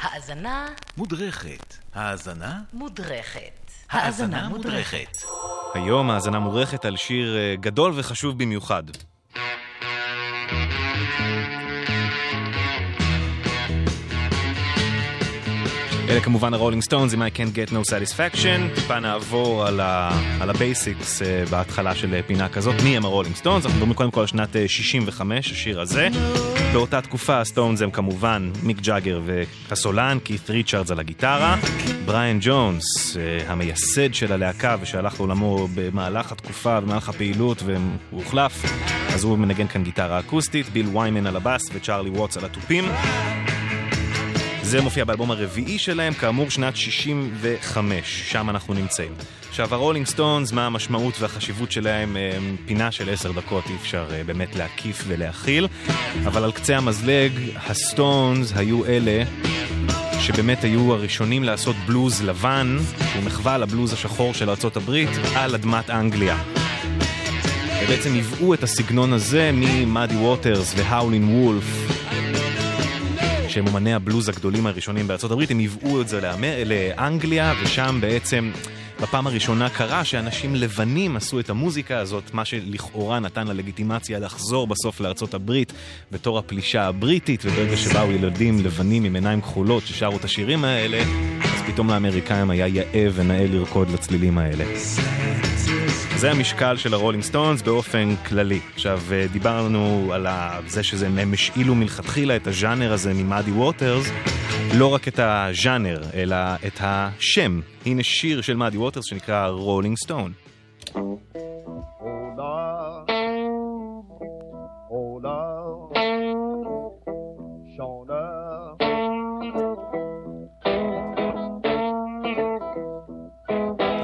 האזנה מודרכת. האזנה? מודרכת. האזנה מודרכת. היום האזנה מודרכת על שיר אה, גדול וחשוב במיוחד. אלה כמובן הרולינג סטונס עם I Can't Get No Satisfaction. טיפה נעבור על, ה, על ה basics uh, בהתחלה של uh, פינה כזאת. מי הם הרולינג סטונס? אנחנו מדברים קודם כל על שנת uh, 65, השיר הזה. באותה תקופה הסטונס הם כמובן מיק ג'אגר הסולן, קית' ריצ'רדס על הגיטרה. בריאן ג'ונס, uh, המייסד של הלהקה ושהלך לעולמו במהלך התקופה, במהלך הפעילות והוא הוחלף. אז הוא מנגן כאן גיטרה אקוסטית, ביל ויימן על הבאס וצ'ארלי ווטס על התופים. זה מופיע באלבום הרביעי שלהם, כאמור שנת 65, שם אנחנו נמצאים. עכשיו הרולינג סטונס, מה המשמעות והחשיבות שלהם, פינה של עשר דקות אי אפשר אה, באמת להקיף ולהכיל, אבל על קצה המזלג, הסטונס היו אלה שבאמת היו הראשונים לעשות בלוז לבן, שהוא מחווה לבלוז השחור של ארה"ב, על אדמת אנגליה. ובעצם היוו את הסגנון הזה ממאדי ווטרס והאולין וולף. שהם אומני הבלוז הגדולים הראשונים בארצות הברית, הם היוו את זה לאמר... לאנגליה, ושם בעצם בפעם הראשונה קרה שאנשים לבנים עשו את המוזיקה הזאת, מה שלכאורה נתן לה לגיטימציה לחזור בסוף לארצות הברית בתור הפלישה הבריטית, וברגע שבאו ילדים לבנים עם עיניים כחולות ששרו את השירים האלה, אז פתאום לאמריקאים היה יאה ונאה לרקוד לצלילים האלה. זה המשקל של הרולינג סטונס באופן כללי. עכשיו, אה, דיברנו על זה שזה, הם השאילו מלכתחילה את הז'אנר הזה ממאדי ווטרס, לא רק את הז'אנר, אלא את השם. הנה שיר של מאדי ווטרס שנקרא רולינג סטון.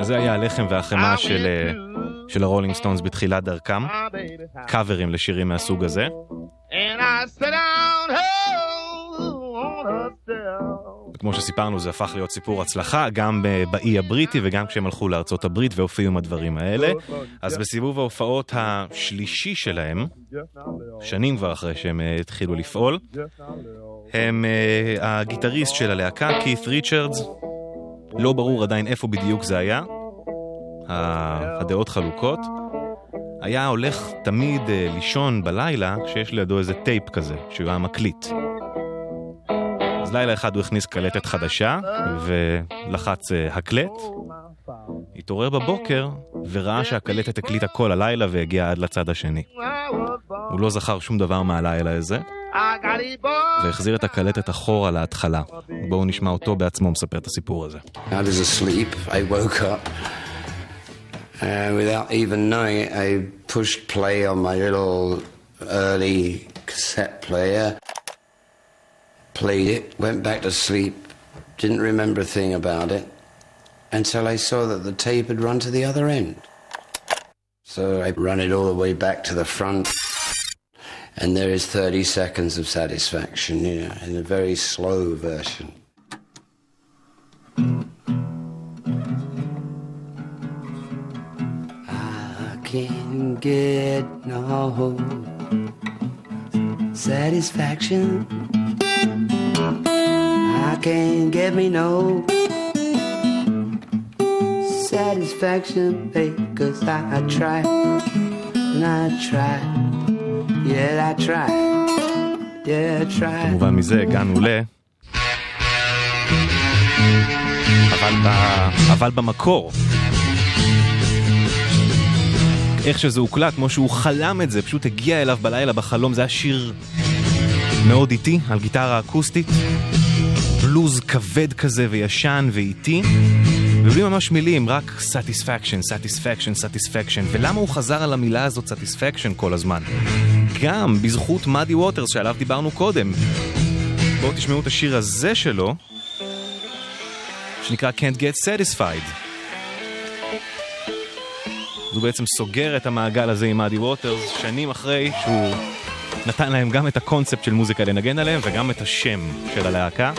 זה היה הלחם והחמאה של של הרולינג סטונס בתחילת דרכם, קאברים לשירים מהסוג הזה. וכמו שסיפרנו זה הפך להיות סיפור הצלחה גם באי הבריטי וגם כשהם הלכו לארצות הברית והופיעו עם הדברים האלה. אז בסיבוב ההופעות השלישי שלהם, שנים כבר אחרי שהם אה, התחילו לפעול, הם אה, הגיטריסט של הלהקה, קית' ריצ'רדס, לא ברור עדיין איפה בדיוק זה היה, הדעות חלוקות, היה הולך תמיד אה, לישון בלילה כשיש לידו איזה טייפ כזה, שהוא היה מקליט. אז לילה אחד הוא הכניס קלטת חדשה ולחץ אה, הקלט, התעורר בבוקר וראה שהקלטת הקליטה כל הלילה והגיע עד לצד השני. הוא לא זכר שום דבר מהלילה הזה, והחזיר את הקלטת אחורה להתחלה. בואו נשמע אותו בעצמו מספר את הסיפור הזה. Uh, without even knowing it, I pushed play on my little early cassette player, played it, went back to sleep, didn't remember a thing about it until I saw that the tape had run to the other end. So I run it all the way back to the front, and there is 30 seconds of satisfaction, you know, in a very slow version. get no satisfaction. I can't get me no satisfaction, babe, cause I try and I try. Yeah, I try. Yeah, I try. כמובן מזה הגענו ל... אבל, ב... אבל במקור. איך שזה הוקלט, כמו שהוא חלם את זה, פשוט הגיע אליו בלילה בחלום, זה היה שיר מאוד איטי, על גיטרה אקוסטית, בלוז כבד כזה וישן ואיטי, ובלי ממש מילים, רק satisfaction, satisfaction, satisfaction, ולמה הוא חזר על המילה הזאת satisfaction כל הזמן? גם בזכות מאדי ווטרס שעליו דיברנו קודם. בואו תשמעו את השיר הזה שלו, שנקרא Can't Get Satisfied. אז הוא בעצם סוגר את המעגל הזה עם אדי ווטרס שנים אחרי שהוא נתן להם גם את הקונספט של מוזיקה לנגן עליהם וגם את השם של הלהקה.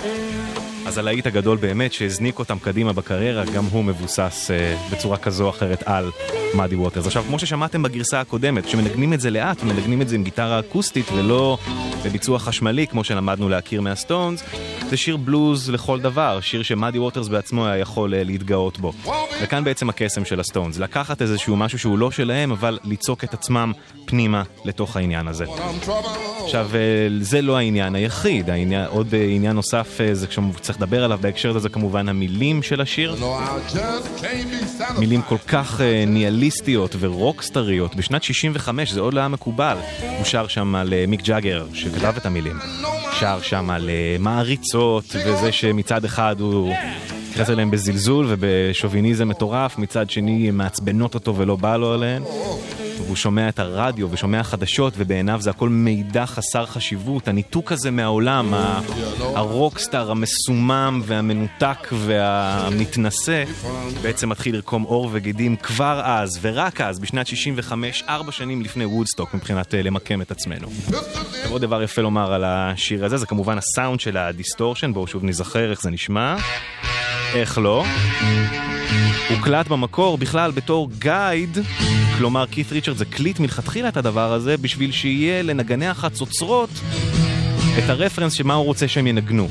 אז הלהיט הגדול באמת שהזניק אותם קדימה בקריירה, גם הוא מבוסס uh, בצורה כזו או אחרת על מאדי ווטרס. עכשיו, כמו ששמעתם בגרסה הקודמת, כשמנגנים את זה לאט, מנגנים את זה עם גיטרה אקוסטית ולא בביצוע חשמלי, כמו שלמדנו להכיר מהסטונס, זה שיר בלוז לכל דבר, שיר שמאדי ווטרס בעצמו היה יכול uh, להתגאות בו. וכאן בעצם הקסם של הסטונס, לקחת איזשהו משהו שהוא לא שלהם, אבל ליצוק את עצמם פנימה לתוך העניין הזה. עכשיו, זה לא העניין היחיד, העניין, עוד עניין נוסף, זה כשצריך לדבר עליו בהקשר הזה, זה כמובן המילים של השיר. מילים כל כך ניאליסטיות ורוקסטריות. בשנת 65 זה עוד לא היה מקובל. הוא שר שם על מיק ג'אגר, שכתב את המילים. שר שם על מעריצות, וזה שמצד אחד הוא... מתייחס אליהם בזלזול ובשוביניזם מטורף, מצד שני מעצבנות אותו ולא בא לו עליהן. והוא שומע את הרדיו ושומע חדשות ובעיניו זה הכל מידע חסר חשיבות, הניתוק הזה מהעולם, הרוקסטאר המסומם והמנותק והמתנשא בעצם מתחיל לרקום עור וגידים כבר אז ורק אז, בשנת 65, ארבע שנים לפני וודסטוק מבחינת למקם את עצמנו. עוד דבר יפה לומר על השיר הזה זה כמובן הסאונד של הדיסטורשן, בואו שוב ניזכר איך זה נשמע. איך לא? הוקלט במקור בכלל בתור guide, כלומר קית' ריצ'רדס הקליט מלכתחילה את הדבר הזה בשביל שיהיה לנגני החצוצרות את ה reference שמה הוא רוצה שהם ינגנו.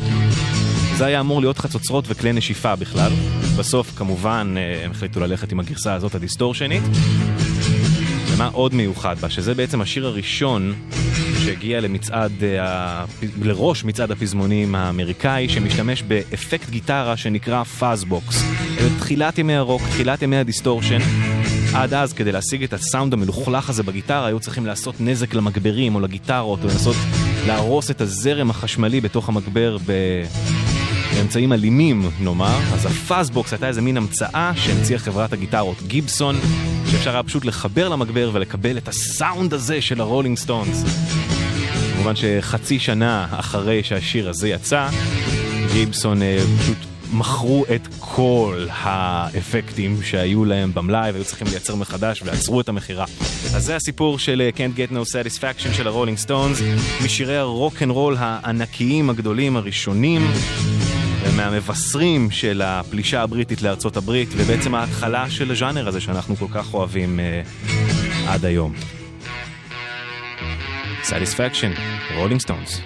זה היה אמור להיות חצוצרות וכלי נשיפה בכלל. בסוף כמובן הם החליטו ללכת עם הגרסה הזאת הדיסטורשנית. ומה עוד מיוחד בה? שזה בעצם השיר הראשון שהגיע למצעד, לראש מצעד הפזמונים האמריקאי, שמשתמש באפקט גיטרה שנקרא fuzz box. תחילת ימי הרוק, תחילת ימי הדיסטורשן. עד אז, כדי להשיג את הסאונד המלוכלך הזה בגיטרה, היו צריכים לעשות נזק למגברים או לגיטרות, או לנסות להרוס את הזרם החשמלי בתוך המגבר ב... באמצעים אלימים, נאמר. אז ה fuzz box הייתה איזה מין המצאה שהמציאה חברת הגיטרות גיבסון, שאפשר היה פשוט לחבר למגבר ולקבל את הסאונד הזה של הרולינג סטונס. כמובן שחצי שנה אחרי שהשיר הזה יצא, גיבסון פשוט מכרו את כל האפקטים שהיו להם במלאי והיו צריכים לייצר מחדש ועצרו את המכירה. אז זה הסיפור של Can't Get No Satisfaction של הרולינג סטונס, משירי הרוק אנד רול הענקיים הגדולים הראשונים. מהמבשרים של הפלישה הבריטית לארצות הברית ובעצם ההתחלה של הז'אנר הזה שאנחנו כל כך אוהבים uh, עד היום. Satisfaction, רולינג סטונס.